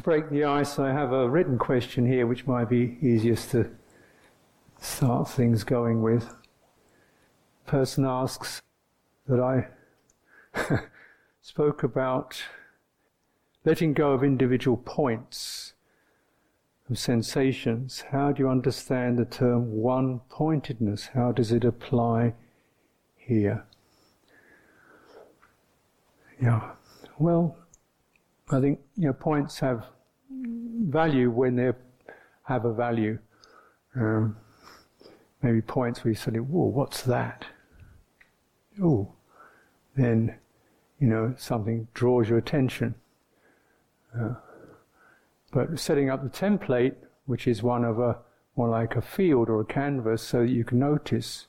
break the ice, I have a written question here which might be easiest to start things going with. Person asks that I spoke about letting go of individual points of sensations. How do you understand the term one pointedness? How does it apply here? Yeah, well, I think you know points have value when they have a value. Um, maybe points where you say, "Whoa, what's that?" Oh, then you know something draws your attention. Uh, but setting up the template, which is one of a more like a field or a canvas, so that you can notice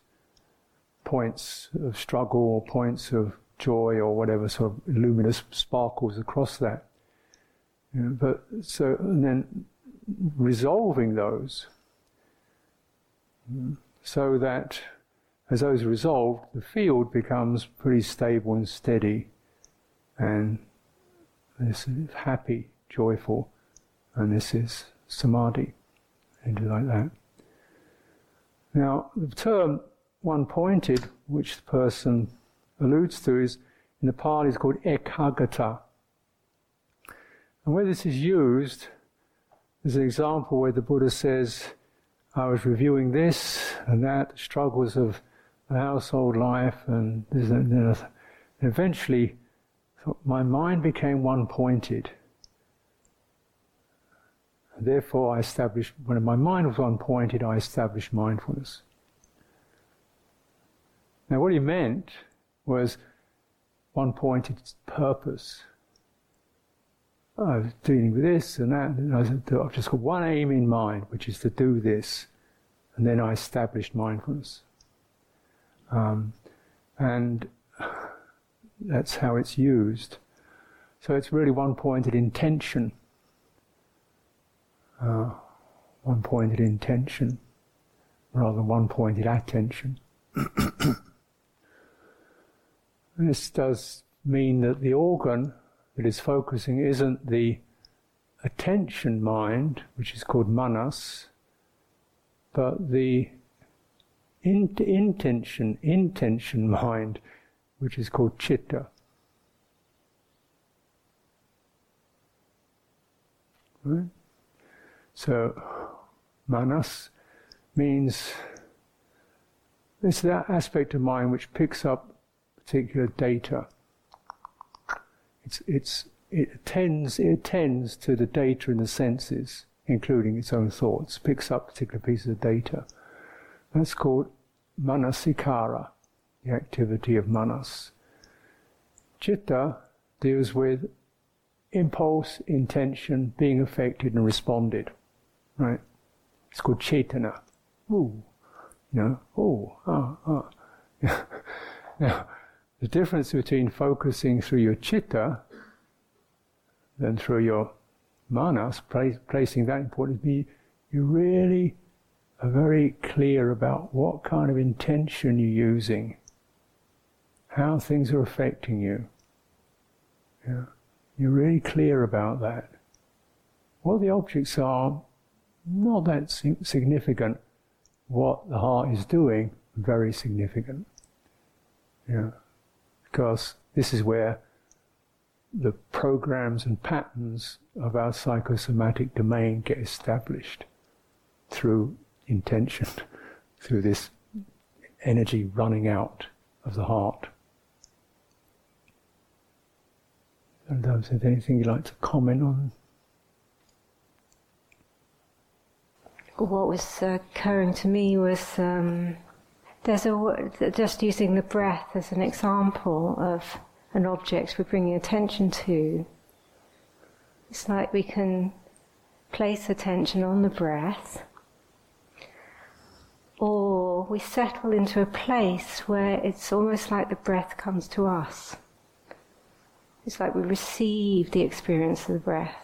points of struggle or points of joy or whatever sort of luminous sparkles across that. But so and then resolving those hmm, so that as those are resolved, the field becomes pretty stable and steady and this is happy, joyful, and this is samadhi, and like that. Now, the term one pointed, which the person alludes to, is in the Pali is called ekaggata. And where this is used, there's an example where the Buddha says, I was reviewing this and that, struggles of the household life, and, this and that. eventually my mind became one pointed. Therefore, I established, when my mind was one pointed, I established mindfulness. Now, what he meant was one pointed purpose. I was dealing with this and that, and I said, I've just got one aim in mind, which is to do this. And then I established mindfulness. Um, and that's how it's used. So it's really one pointed intention. Uh, one pointed intention rather than one pointed attention. this does mean that the organ is focusing isn't the attention mind, which is called manas, but the in- intention, intention mind, which is called chitta. Right? So, manas means it's that aspect of mind which picks up particular data. It's, it's, it attends, it attends to the data in the senses, including its own thoughts, picks up particular pieces of data. That's called manasikara the activity of manas. Chitta deals with impulse, intention, being affected and responded. Right? It's called chetana. Ooh. You know, oh, ah, ah. now, the difference between focusing through your chitta than through your manas, placing that important, you really are very clear about what kind of intention you're using how things are affecting you. Yeah. You're really clear about that. What the objects are, not that significant. What the heart is doing, very significant. Yeah. Because this is where the programs and patterns of our psychosomatic domain get established through intention, through this energy running out of the heart. And if anything you'd like to comment on. What was occurring to me was um, there's a just using the breath as an example of an object we're bringing attention to. It's like we can place attention on the breath, or we settle into a place where it's almost like the breath comes to us. It's like we receive the experience of the breath.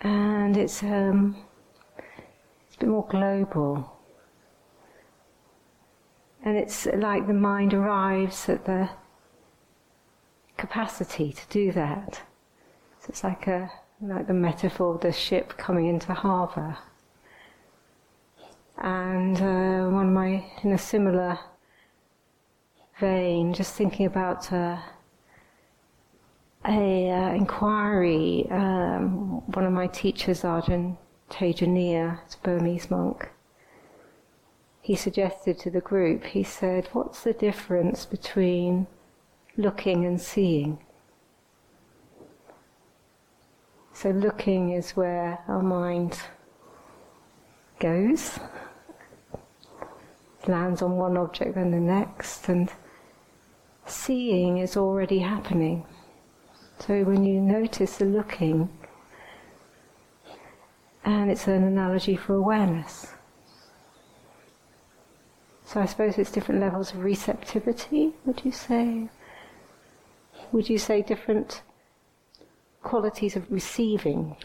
And it's, um, it's a bit more global. And it's like the mind arrives at the capacity to do that. So it's like a like the metaphor of the ship coming into harbour. And uh, one of my, in a similar vein, just thinking about uh, a uh, inquiry. Um, one of my teachers, Ajahn Tejaniya, a Burmese monk, he suggested to the group. He said, "What's the difference between looking and seeing?" So looking is where our mind goes, lands on one object then the next, and seeing is already happening. So when you notice the looking, and it's an analogy for awareness. So I suppose it's different levels of receptivity, would you say? Would you say different qualities of receiving.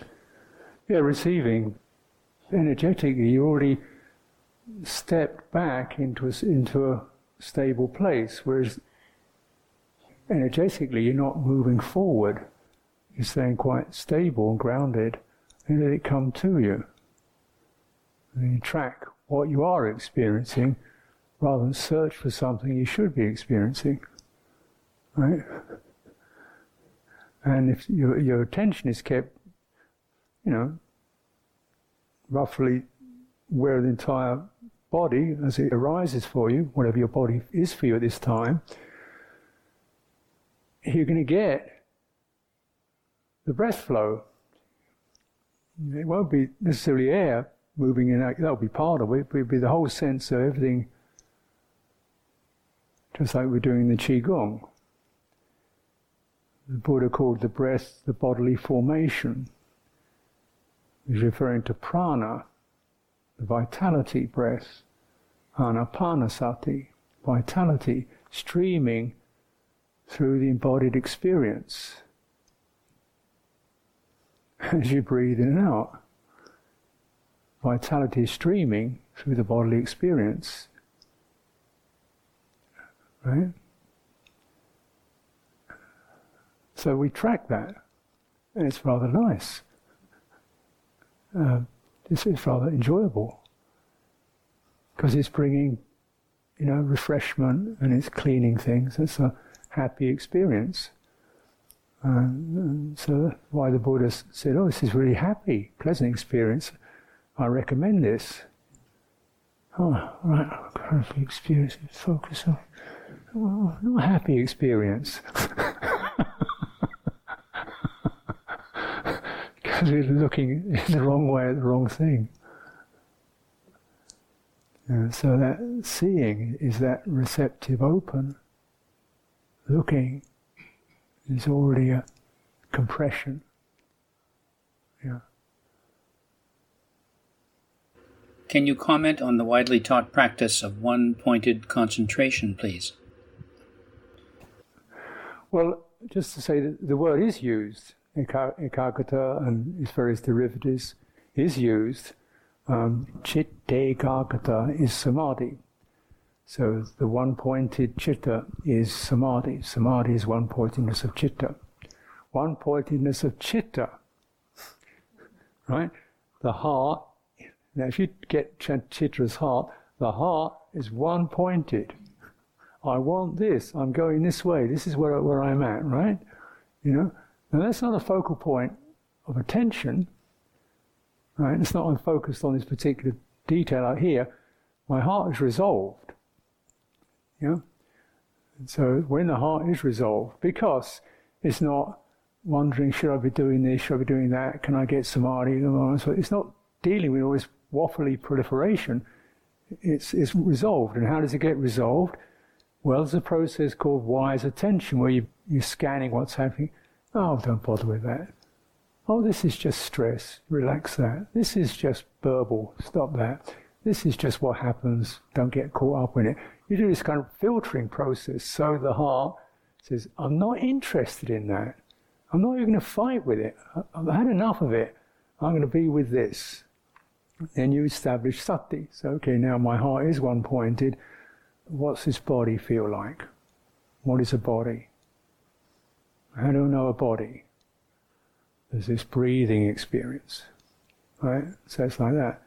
Yeah, receiving. Energetically, you already stepped back into a, into a stable place, whereas energetically, you're not moving forward. You're staying quite stable and grounded, and let it come to you. And you track what you are experiencing rather than search for something you should be experiencing. Right? And if your, your attention is kept, you know, roughly where the entire body, as it arises for you, whatever your body is for you at this time, you're going to get the breath flow. It won't be necessarily air moving in, that'll be part of it, but it'll be the whole sense of everything, just like we're doing the Qigong the Buddha called the breath the bodily formation. He's referring to prana, the vitality breath, anapanasati, vitality streaming through the embodied experience as you breathe in and out. Vitality streaming through the bodily experience. Right? So we track that, and it's rather nice. Uh, this is rather enjoyable because it's bringing, you know, refreshment and it's cleaning things. It's a happy experience. Uh, so why the Buddha said, "Oh, this is really happy, pleasant experience. I recommend this." Oh, right, happy experience. Focus on oh, not a happy experience. because we're looking in the wrong way at the wrong thing. Uh, so that seeing is that receptive open. Looking is already a compression. Yeah. Can you comment on the widely taught practice of one pointed concentration, please? Well, just to say that the word is used ekaggata and its various derivatives is used. Um, chitte ekaggata is samadhi. So the one-pointed chitta is samadhi. Samadhi is one-pointedness of chitta. One-pointedness of chitta, right? The heart. Now, if you get chitta's heart, the heart is one-pointed. I want this. I'm going this way. This is where where I'm at, right? You know. Now that's not a focal point of attention, right? It's not I'm focused on this particular detail out here. My heart is resolved. Yeah? And so when the heart is resolved, because it's not wondering, should I be doing this, should I be doing that, can I get samadhi? It's not dealing with all this waffly proliferation. It's, it's resolved. And how does it get resolved? Well, there's a process called wise attention where you, you're scanning what's happening Oh, don't bother with that. Oh, this is just stress. Relax that. This is just verbal. Stop that. This is just what happens. Don't get caught up in it. You do this kind of filtering process so the heart says, I'm not interested in that. I'm not even going to fight with it. I've had enough of it. I'm going to be with this. Then you establish sati. So, okay, now my heart is one pointed. What's this body feel like? What is a body? How do I know a body? There's this breathing experience. Right? So it's like that.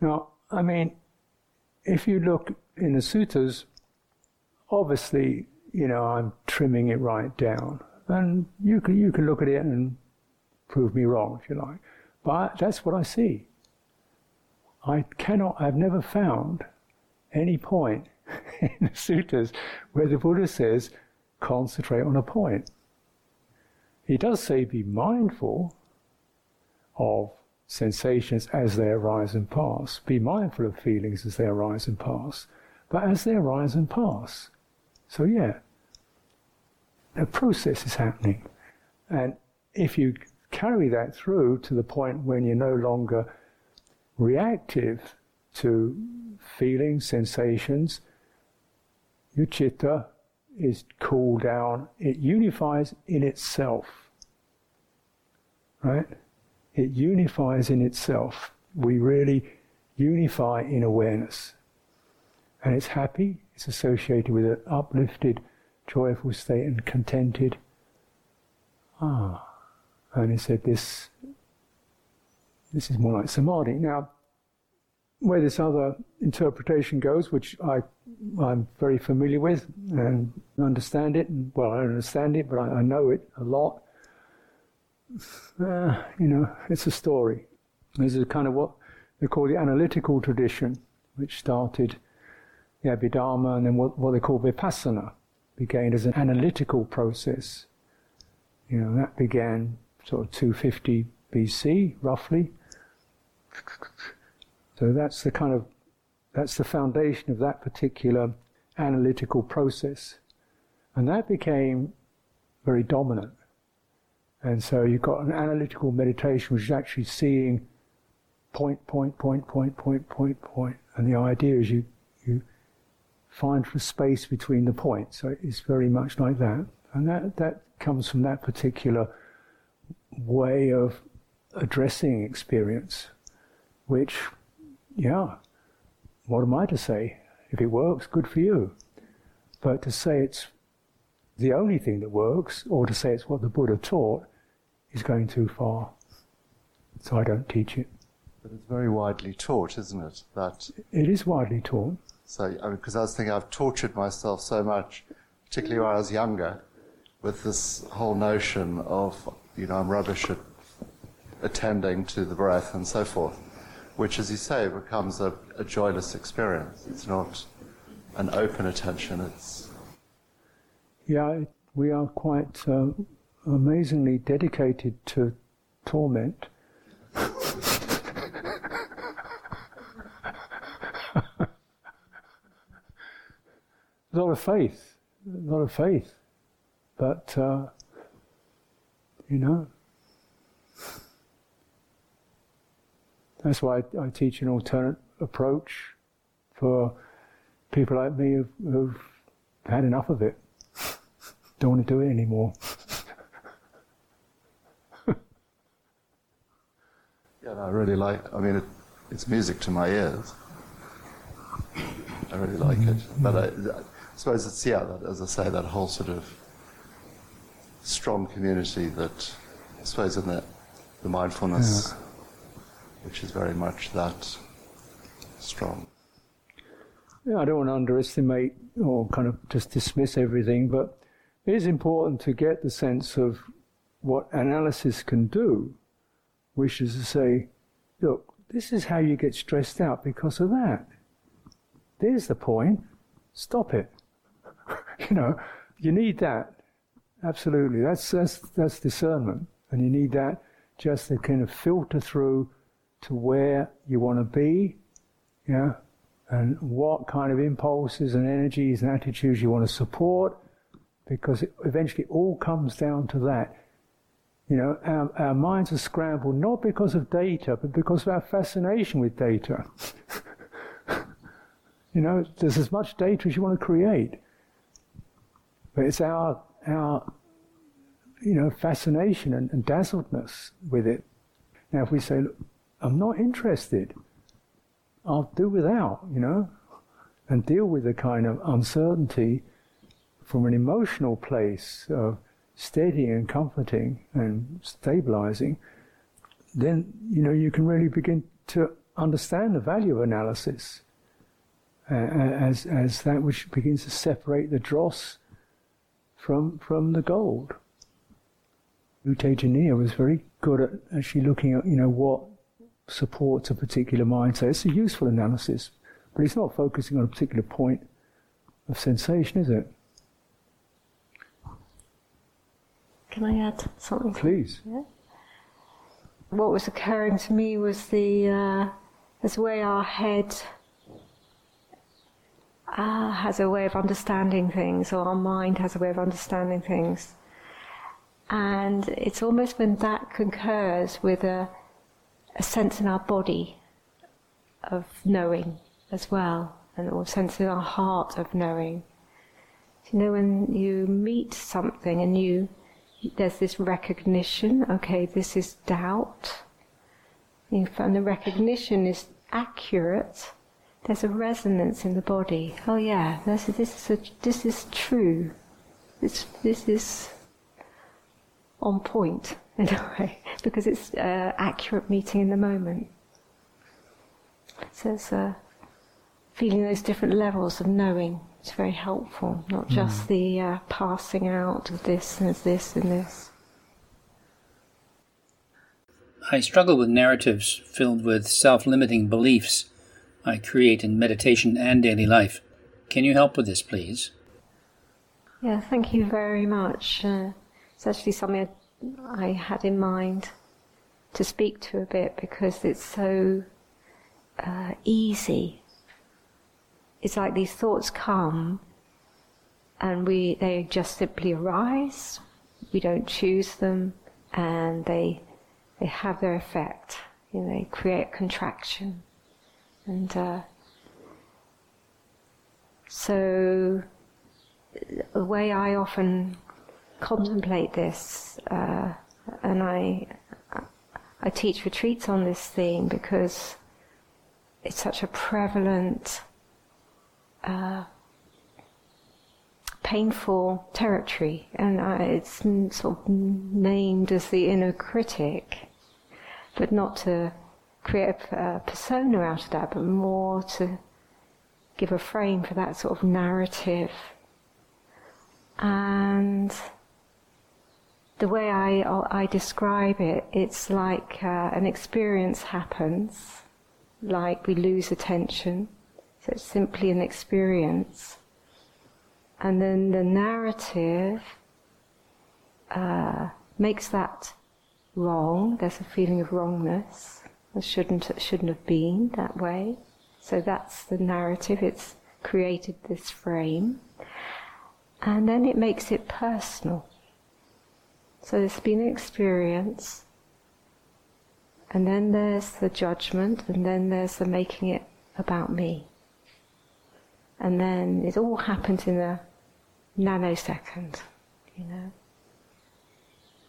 Now, I mean, if you look in the suttas, obviously, you know, I'm trimming it right down. And you can, you can look at it and prove me wrong, if you like. But that's what I see. I cannot, I've never found any point in the suttas where the Buddha says, concentrate on a point. He does say be mindful of sensations as they arise and pass. Be mindful of feelings as they arise and pass. But as they arise and pass. So, yeah, a process is happening. And if you carry that through to the point when you're no longer reactive to feelings, sensations, your chitta is cooled down, it unifies in itself. Right? It unifies in itself. We really unify in awareness. And it's happy, it's associated with an uplifted, joyful state and contented. Ah. And he said this this is more like samadhi. Now, where this other interpretation goes, which I, I'm very familiar with and understand it, and, well, I don't understand it, but I, I know it a lot. Uh, you know, it's a story. This is kind of what they call the analytical tradition, which started the Abhidharma and then what, what they call Vipassana began as an analytical process. You know, that began sort of 250 BC, roughly. So that's the kind of that's the foundation of that particular analytical process. And that became very dominant. And so you've got an analytical meditation which is actually seeing point, point, point, point, point, point, point. And the idea is you, you find the space between the points. So it's very much like that. And that, that comes from that particular way of addressing experience, which yeah, what am I to say? If it works, good for you. But to say it's the only thing that works, or to say it's what the Buddha taught, is going too far. So I don't teach it. But it's very widely taught, isn't it? That it is widely taught. So, because I, mean, I was thinking, I've tortured myself so much, particularly when I was younger, with this whole notion of, you know, I'm rubbish at attending to the breath and so forth which, as you say, becomes a, a joyless experience. It's not an open attention. It's yeah, we are quite uh, amazingly dedicated to torment. a lot of faith, a lot of faith, but uh, you know. That's why I, I teach an alternate approach for people like me who've, who've had enough of it. Don't want to do it anymore. yeah, no, I really like. I mean, it, it's music to my ears. I really like mm-hmm. it, but I, I, suppose it's yeah, that, as I say, that whole sort of strong community that I suppose in that the mindfulness. Yeah which is very much that strong. Yeah, I don't want to underestimate or kind of just dismiss everything, but it is important to get the sense of what analysis can do, which is to say, look, this is how you get stressed out because of that. There's the point. Stop it. you know, you need that. Absolutely. That's, that's, that's discernment. And you need that just to kind of filter through to where you want to be, yeah, and what kind of impulses and energies and attitudes you want to support, because it eventually all comes down to that. You know, our, our minds are scrambled not because of data, but because of our fascination with data. you know, there's as much data as you want to create, but it's our our you know fascination and, and dazzledness with it. Now, if we say, look, I'm not interested. I'll do without, you know, and deal with the kind of uncertainty from an emotional place of steadying and comforting and stabilizing, then you know you can really begin to understand the value of analysis uh, as as that which begins to separate the dross from from the gold. U Tejaniya was very good at actually looking at you know what supports a particular mindset. It's a useful analysis, but it's not focusing on a particular point of sensation, is it? Can I add something? Please. Yeah. What was occurring to me was the uh, way our head uh, has a way of understanding things, or our mind has a way of understanding things, and it's almost when that concurs with a, a sense in our body of knowing as well, and or a sense in our heart of knowing. You know, when you meet something and you there's this recognition, okay, this is doubt. And the recognition is accurate. There's a resonance in the body. Oh yeah, this, this is a, this is true. This this is on point in a way because it's uh, accurate meeting in the moment. So it's uh, feeling those different levels of knowing. It's very helpful, not hmm. just mm. the uh, passing out of this and this and this. I struggle with narratives filled with self limiting beliefs I create in meditation and daily life. Can you help with this, please? Yeah, thank you very much. Uh, it's actually something I, I had in mind to speak to a bit because it's so uh, easy. It's like these thoughts come and we they just simply arise. We don't choose them and they they have their effect. You know they create contraction. And uh, so the way I often contemplate this uh, and I I teach retreats on this theme because it's such a prevalent uh, painful territory, and uh, it's sort of named as the inner critic, but not to create a persona out of that, but more to give a frame for that sort of narrative. And the way I, I describe it, it's like uh, an experience happens, like we lose attention so it's simply an experience. And then the narrative uh, makes that wrong. There's a feeling of wrongness. It shouldn't, it shouldn't have been that way. So that's the narrative. It's created this frame. And then it makes it personal. So there's been an experience, and then there's the judgment, and then there's the making it about me and then it all happens in a nanosecond, you know.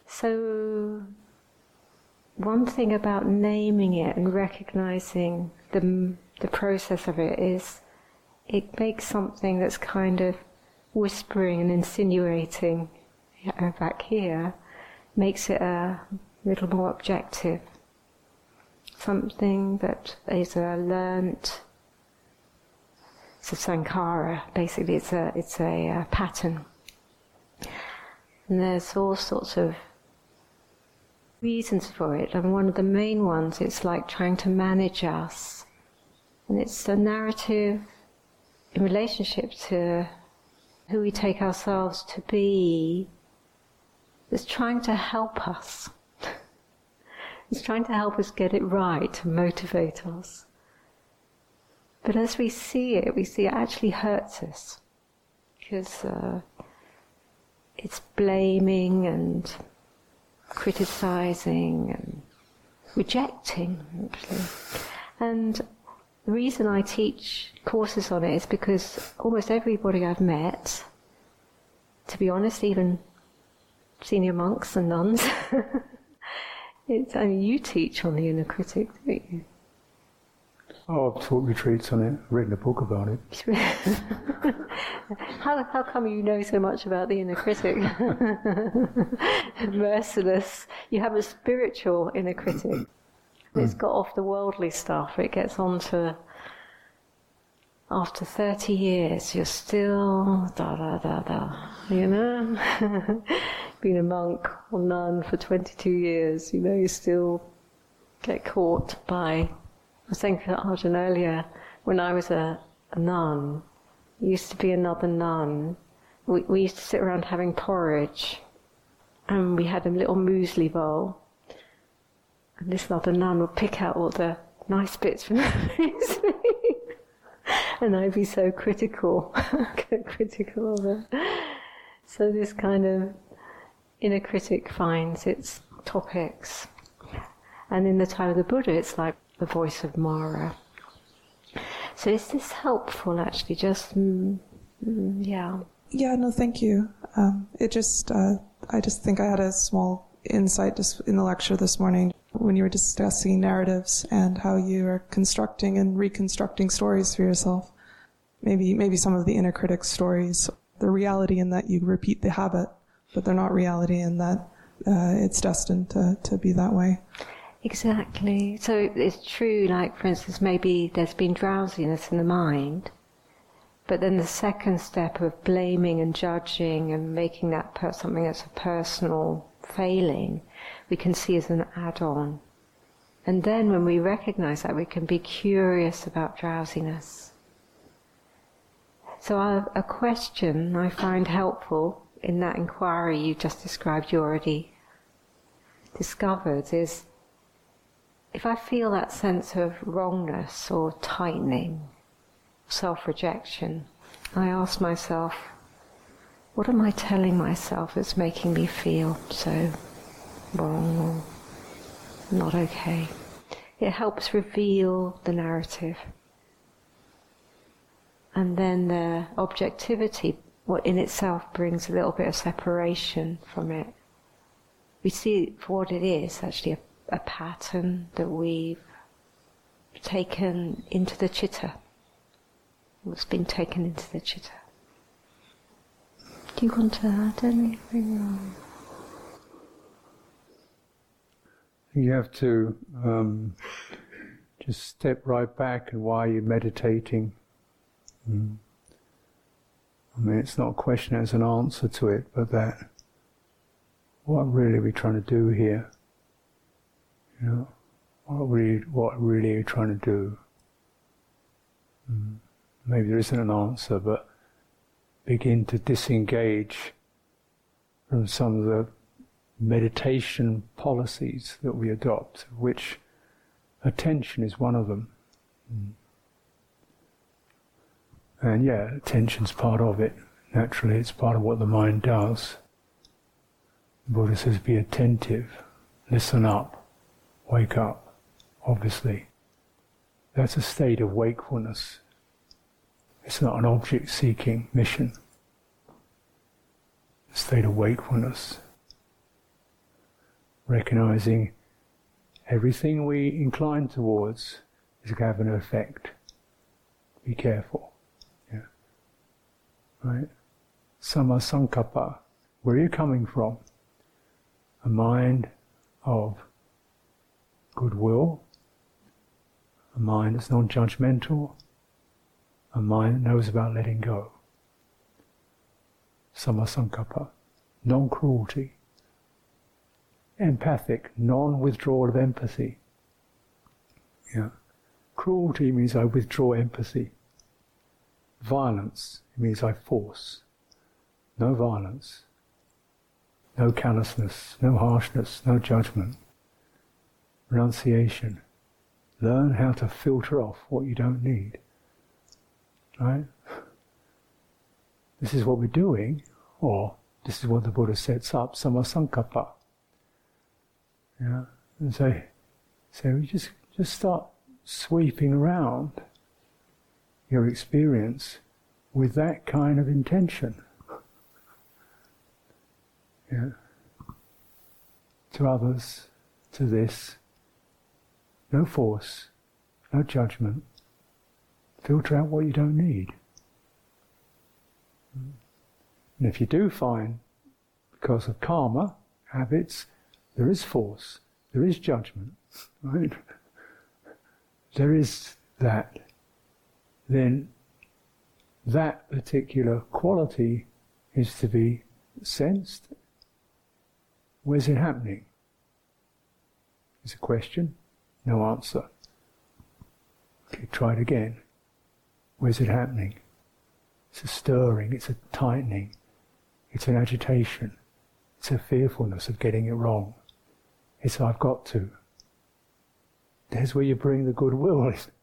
So, one thing about naming it and recognizing the, the process of it is it makes something that's kind of whispering and insinuating back here, makes it a little more objective. Something that is a learnt it's a sankhara. Basically, it's a it's a uh, pattern, and there's all sorts of reasons for it. And one of the main ones, it's like trying to manage us, and it's a narrative in relationship to who we take ourselves to be. That's trying to help us. it's trying to help us get it right, to motivate us. But as we see it, we see it actually hurts us because uh, it's blaming and criticizing and rejecting, actually. And the reason I teach courses on it is because almost everybody I've met, to be honest, even senior monks and nuns, it's, I mean, you teach on the inner critic, don't you? Oh, I've taught retreats on it, written a book about it. how, how come you know so much about the inner critic? Merciless. You have a spiritual inner critic. Mm. It's got off the worldly stuff. It gets on to, after 30 years, you're still da da da da, you know? Been a monk or nun for 22 years, you know, you still get caught by. I was saying Ajahn earlier, when I was a, a nun, used to be another nun. We, we used to sit around having porridge, and we had a little muesli bowl and this other nun would pick out all the nice bits from the muesli. and I'd be so critical, critical of her. So this kind of inner critic finds its topics. And in the time of the Buddha, it's like the voice of Mara. So is this helpful, actually? Just, mm, mm, yeah. Yeah, no, thank you. Um, it just, uh, I just think I had a small insight just in the lecture this morning when you were discussing narratives and how you are constructing and reconstructing stories for yourself. Maybe, maybe some of the inner critic stories, the reality in that you repeat the habit, but they're not reality and that uh, it's destined to, to be that way. Exactly. So it's true, like, for instance, maybe there's been drowsiness in the mind, but then the second step of blaming and judging and making that per- something that's a personal failing we can see as an add on. And then when we recognize that, we can be curious about drowsiness. So, a question I find helpful in that inquiry you just described, you already discovered, is if I feel that sense of wrongness or tightening, self rejection, I ask myself, what am I telling myself that's making me feel so wrong or not okay? It helps reveal the narrative. And then the objectivity, what in itself brings a little bit of separation from it. We see for what it is, actually a, a pattern that we've taken into the chitta. What's been taken into the chitta. Do you want to add anything? You have to um, just step right back and while you're meditating. Mm. I mean, it's not a question as an answer to it, but that what really are we trying to do here? You know, what really, what really are we trying to do? Mm. Maybe there isn't an answer, but begin to disengage from some of the meditation policies that we adopt, which attention is one of them. Mm. And yeah, attention's part of it. Naturally, it's part of what the mind does. The Buddha says, be attentive, listen up, wake up, obviously. That's a state of wakefulness. It's not an object seeking mission. A state of wakefulness. Recognizing everything we incline towards is going to have an effect. Be careful. Right? Sama sankappa. Where are you coming from? A mind of goodwill, a mind that's non judgmental, a mind that knows about letting go. Samasankappa, non cruelty, empathic, non withdrawal of empathy. Yeah. Cruelty means I withdraw empathy. Violence means I force. No violence, no callousness, no harshness, no judgment. Renunciation. Learn how to filter off what you don't need. Right? This is what we're doing, or this is what the Buddha sets up, samasankappa. Yeah? And so, so we just, just start sweeping around your experience with that kind of intention. Yeah. To others, to this, no force, no judgment, Filter out what you don't need. And if you do find, because of karma, habits, there is force, there is judgment, right? There is that, then that particular quality is to be sensed. Where's it happening? Is a question, no answer. Okay, try it again. Where's it happening? It's a stirring, it's a tightening, it's an agitation, it's a fearfulness of getting it wrong. It's I've got to. There's where you bring the goodwill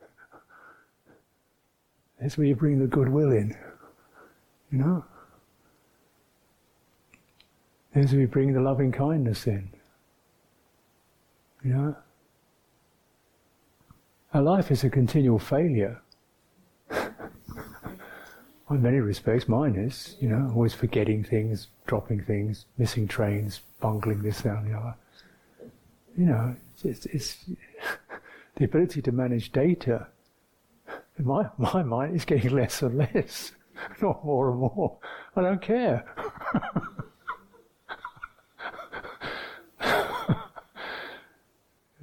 There's where you bring the goodwill in. You know? There's where you bring the loving kindness in. You know? Our life is a continual failure. in many respects, mine is, you know, always forgetting things, dropping things, missing trains, bungling this, that, and the other. You know, it's, it's the ability to manage data. In my, my mind is getting less and less, not more and more. I don't care.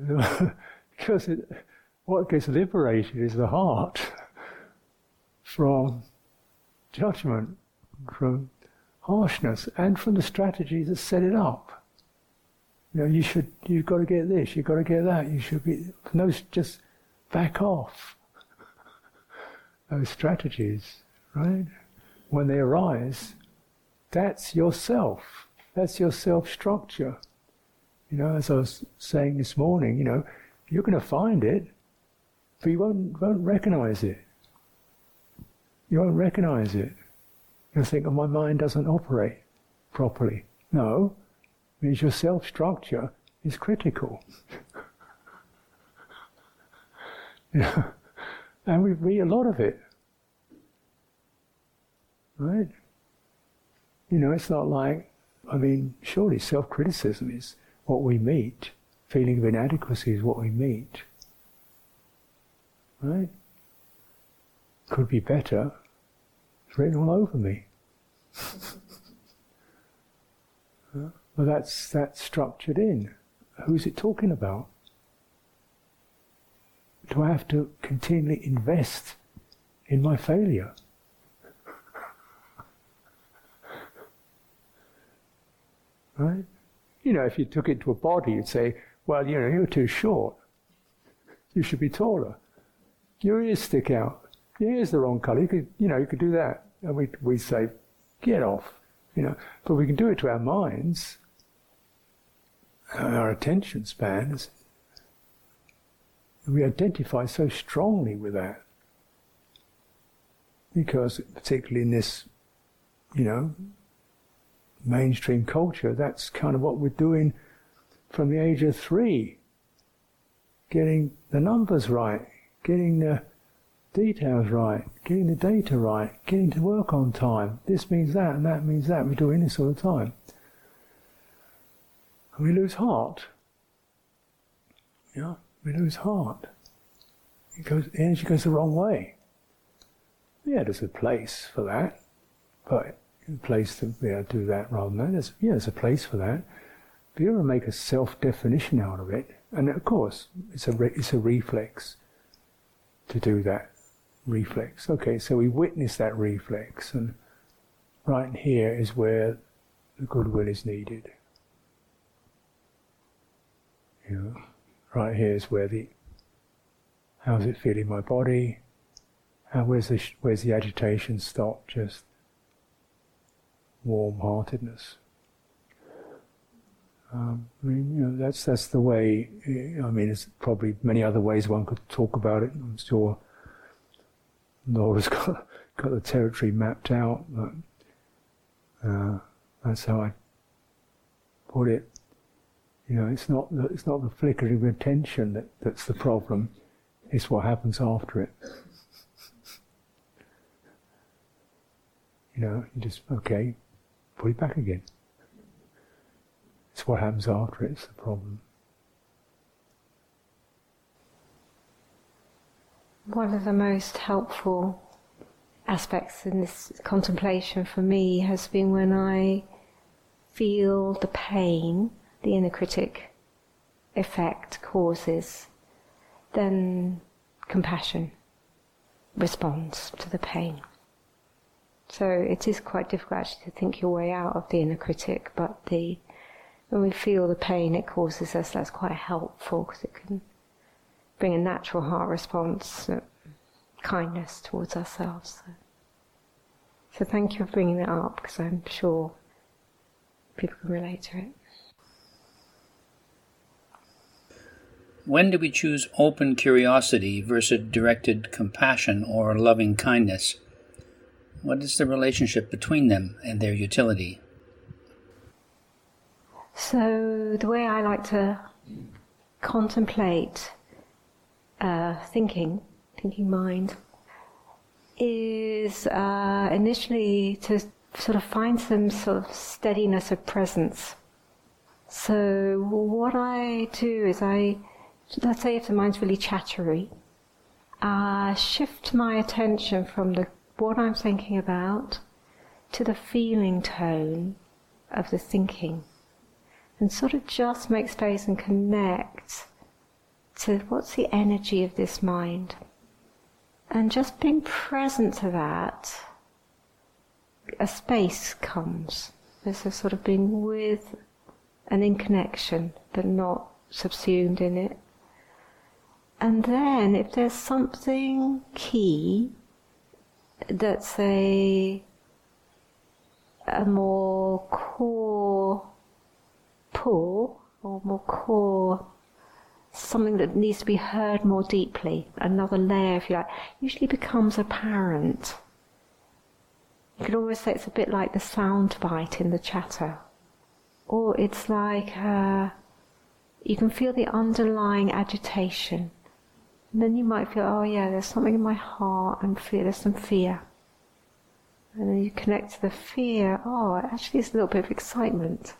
because it, what gets liberated is the heart from judgment, from harshness, and from the strategies that set it up. You know, you should, you've got to get this, you've got to get that, you should be, no, just back off. Those strategies, right? When they arise, that's yourself. That's your self structure. You know, as I was saying this morning, you know, you're going to find it, but you won't, won't recognize it. You won't recognize it. You'll think, oh, my mind doesn't operate properly. No, it means your self structure is critical. yeah. And we read a lot of it. Right? You know, it's not like, I mean, surely self criticism is what we meet. Feeling of inadequacy is what we meet. Right? Could be better. It's written all over me. Well, that's that's structured in. Who's it talking about? Do I have to continually invest in my failure? right? You know, if you took it to a body, you'd say, well, you know, you're too short. You should be taller. Your ears stick out. Your ears are the wrong colour. You could, you know, you could do that. And we, we say, get off. You know, but we can do it to our minds. Our attention spans. We identify so strongly with that. Because, particularly in this, you know, mainstream culture, that's kind of what we're doing from the age of three. Getting the numbers right, getting the details right, getting the data right, getting to work on time. This means that and that means that. We're doing this all the time. And we lose heart. Yeah, we lose heart. It goes, the energy goes the wrong way. Yeah, there's a place for that, but a place to do that rather than that. There's, yeah, there's a place for that. But you ever make a self-definition out of it, and of course, it's a re- it's a reflex to do that reflex. Okay, so we witness that reflex, and right here is where the goodwill is needed. Know, right here is where the how's it feeling my body? How where's the where's the agitation stop? Just warm-heartedness. Um, I mean, you know, that's that's the way. I mean, there's probably many other ways one could talk about it. I'm sure Laura's got got the territory mapped out, but uh, that's how I put it. You know, it's not the, it's not the flickering of attention that, that's the problem. It's what happens after it. You know, you just okay, put it back again. It's what happens after it's the problem. One of the most helpful aspects in this contemplation for me has been when I feel the pain the inner critic effect causes, then compassion responds to the pain. So it is quite difficult actually to think your way out of the inner critic, but the when we feel the pain it causes us, that's quite helpful because it can bring a natural heart response, uh, kindness towards ourselves. So. so thank you for bringing that up because I'm sure people can relate to it. When do we choose open curiosity versus directed compassion or loving kindness? What is the relationship between them and their utility? So, the way I like to contemplate uh, thinking, thinking mind, is uh, initially to sort of find some sort of steadiness of presence. So, what I do is I let's say if the mind's really chattery, uh, shift my attention from the what I'm thinking about to the feeling tone of the thinking, and sort of just make space and connect to what's the energy of this mind, and just being present to that. A space comes. There's a sort of being with and in connection, but not subsumed in it. And then, if there's something key that's a, a more core pull, or more core something that needs to be heard more deeply, another layer, if you like, usually becomes apparent. You could almost say it's a bit like the sound bite in the chatter. Or it's like uh, you can feel the underlying agitation and then you might feel, oh yeah, there's something in my heart and fear, there's some fear. And then you connect to the fear, oh, actually it's a little bit of excitement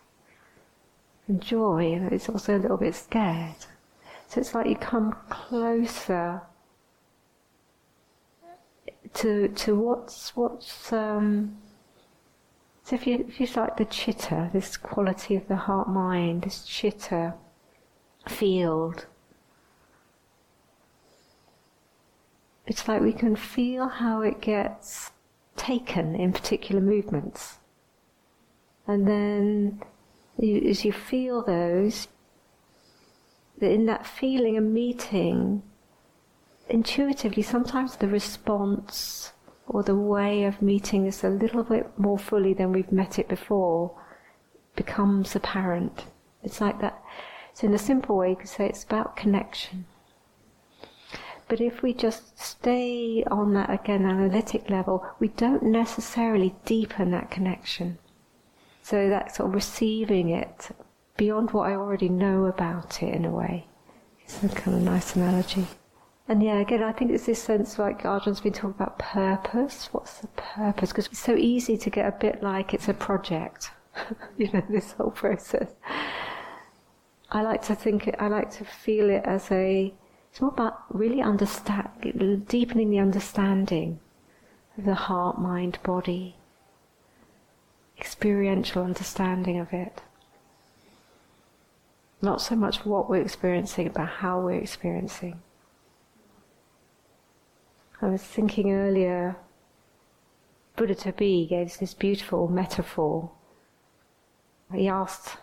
and joy, and it's also a little bit scared. So it's like you come closer to to what's what's um, so if you if you like the chitta, this quality of the heart mind, this chitta field it's like we can feel how it gets taken in particular movements. And then you, as you feel those, in that feeling and meeting, intuitively, sometimes the response or the way of meeting this a little bit more fully than we've met it before becomes apparent. It's like that. So, in a simple way, you could say it's about connection. But if we just stay on that again analytic level, we don't necessarily deepen that connection. So that sort of receiving it beyond what I already know about it in a way. It's a kind of nice analogy. And yeah, again, I think it's this sense like Ajahn's been talking about purpose. What's the purpose? Because it's so easy to get a bit like it's a project, you know, this whole process. I like to think it, I like to feel it as a it's more about really understand, deepening the understanding of the heart, mind, body, experiential understanding of it. Not so much what we're experiencing, but how we're experiencing. I was thinking earlier, Buddha-to-be gave this beautiful metaphor. He asked,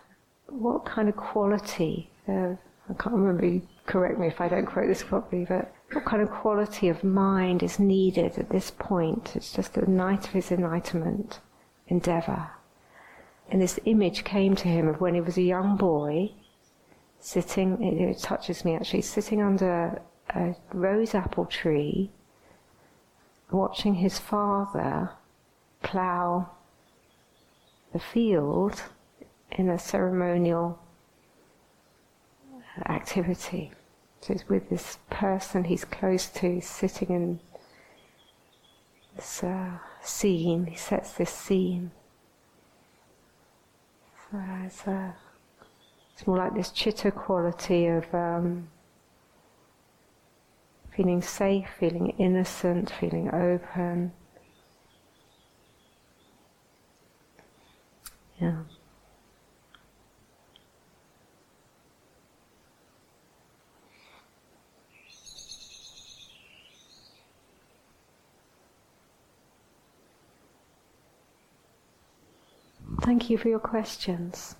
what kind of quality of, I can't remember correct me if I don't quote this properly, but what kind of quality of mind is needed at this point? It's just the night of his enlightenment endeavor. And this image came to him of when he was a young boy, sitting, it, touches me actually, sitting under a rose apple tree, watching his father plough the field in a ceremonial activity. So it's with this person he's close to, he's sitting in this uh, scene. He sets this scene. So it's, uh, it's more like this chitta quality of um, feeling safe, feeling innocent, feeling open. Yeah. Thank you for your questions.